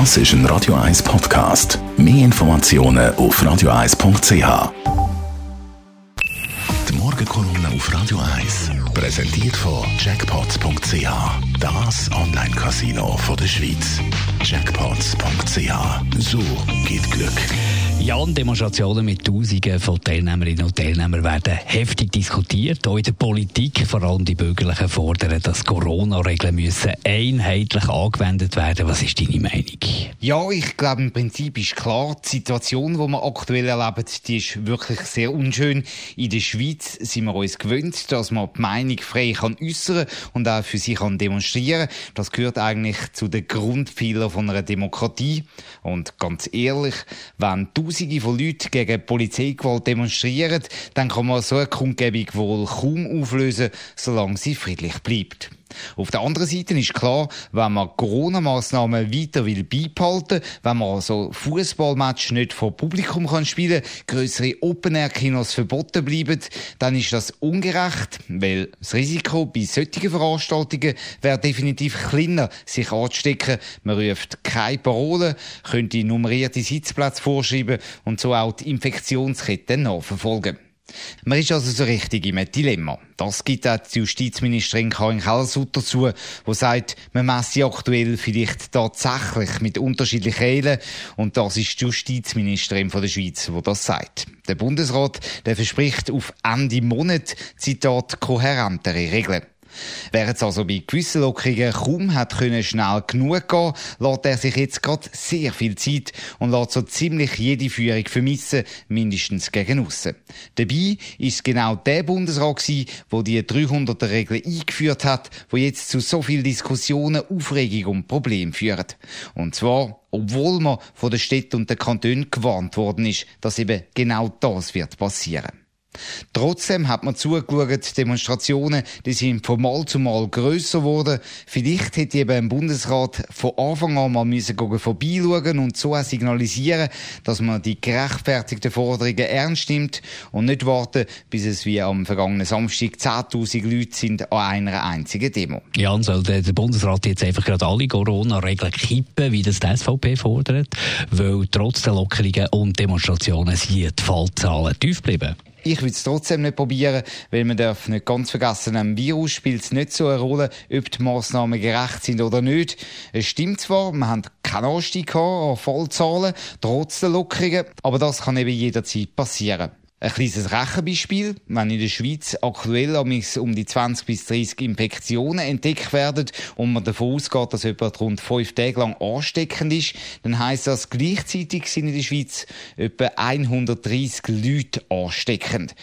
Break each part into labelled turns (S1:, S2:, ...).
S1: Das ist ein Radio 1 Podcast. Mehr Informationen auf radio1.ch. Die Morgenkolumne auf Radio 1 präsentiert von Jackpots.ch. Das Online-Casino der Schweiz. Jackpots.ch. So geht Glück.
S2: Ja, und Demonstrationen mit Tausenden von Teilnehmerinnen und Teilnehmern werden heftig diskutiert. Auch in der Politik, vor allem die Bürgerlichen, fordern, dass Corona-Regeln müssen einheitlich angewendet werden. Was ist deine Meinung?
S3: Ja, ich glaube, im Prinzip ist klar, die Situation, die wir aktuell erleben, die ist wirklich sehr unschön. In der Schweiz sind wir uns gewöhnt, dass man die Meinung frei kann äußern und auch für sich kann demonstrieren. Das gehört eigentlich zu den Grundpfeilern einer Demokratie. Und ganz ehrlich, wenn Tausende von Leuten gegen Polizeigewalt demonstrieren, dann kann man so eine Kundgebung wohl kaum auflösen, solange sie friedlich bleibt. Auf der anderen Seite ist klar, wenn man Corona-Massnahmen weiter will beibehalten, wenn man also Fußballmatch nicht vor Publikum kann spielen, größere Open-Air-Kinos verboten bleiben, dann ist das ungerecht, weil das Risiko bei solchen Veranstaltungen wäre definitiv kleiner, sich anzustecken. Man ruft keine Parolen, könnte nummerierte Sitzplätze vorschreiben und so auch die Infektionskette nachverfolgen. Man ist also so richtig im Dilemma. Das gibt auch die Justizministerin Karin Keller-Sutter zu, die sagt, man messe aktuell vielleicht tatsächlich mit unterschiedlichen Regeln. Und das ist die Justizministerin von der Schweiz, die das sagt. Der Bundesrat, der verspricht auf Ende Monat, Zitat, kohärentere Regeln. Während es also bei gewissen Lockerungen kaum hat können schnell genug gehen, lässt er sich jetzt gerade sehr viel Zeit und lässt so ziemlich jede Führung vermissen, mindestens gegen aussen. Dabei ist genau der Bundesrat gewesen, wo die 300er Regel eingeführt hat, wo jetzt zu so viel Diskussionen, Aufregung und Problemen führt. Und zwar obwohl man von der Städte und den Kantonen gewarnt worden ist, dass eben genau das wird passieren. Trotzdem hat man zugeschaut, Demonstrationen, die sind von Mal zu Mal grösser geworden. Vielleicht hätte eben ein Bundesrat von Anfang an mal müssen vorbeischauen und so auch signalisieren, dass man die gerechtfertigten Forderungen ernst nimmt und nicht warten, bis es wie am vergangenen Samstag 10.000 Leute sind an einer einzigen Demo.
S2: Ja, und soll der Bundesrat jetzt einfach gerade alle Corona-Regeln kippen, wie das die SVP fordert, weil trotz der Lockerungen und Demonstrationen sind die Fallzahlen tief bleiben?
S3: Ich würde es trotzdem nicht probieren, weil man darf nicht ganz vergessen, am Virus spielt es nicht so eine Rolle, ob die Massnahmen gerecht sind oder nicht. Es stimmt zwar, wir haben keinen Anstieg an Fallzahlen, trotz der Lockerungen, aber das kann eben jederzeit passieren. Ein kleines Rechenbeispiel. Wenn in der Schweiz aktuell um die 20 bis 30 Infektionen entdeckt werden und man davon ausgeht, dass jemand rund fünf Tage lang ansteckend ist, dann heisst das, gleichzeitig sind in der Schweiz etwa 130 Leute ansteckend.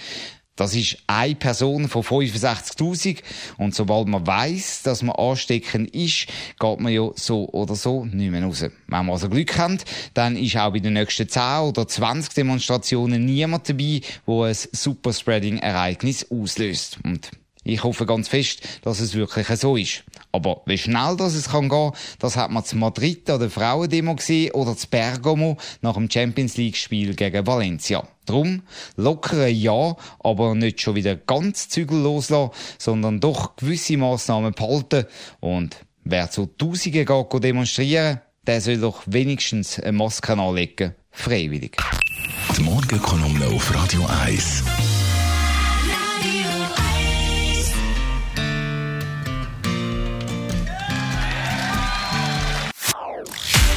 S3: Das ist eine Person von 65.000. Und sobald man weiß, dass man ansteckend ist, geht man ja so oder so nicht mehr raus. Wenn man also Glück hat, dann ist auch bei den nächsten 10 oder 20 Demonstrationen niemand dabei, wo ein Superspreading-Ereignis auslöst. Und ich hoffe ganz fest, dass es wirklich so ist. Aber wie schnell das es kann gehen, das hat man zu Madrid an der Frauendemo gesehen oder zu Bergamo nach dem Champions League Spiel gegen Valencia. Drum lockere ja, aber nicht schon wieder ganz Zügel loslassen, sondern doch gewisse Massnahmen behalten. Und wer zu Tausenden geht demonstrieren, der soll doch wenigstens eine Maske anlegen. Freiwillig.
S1: Die Morgenkolumne auf Radio 1.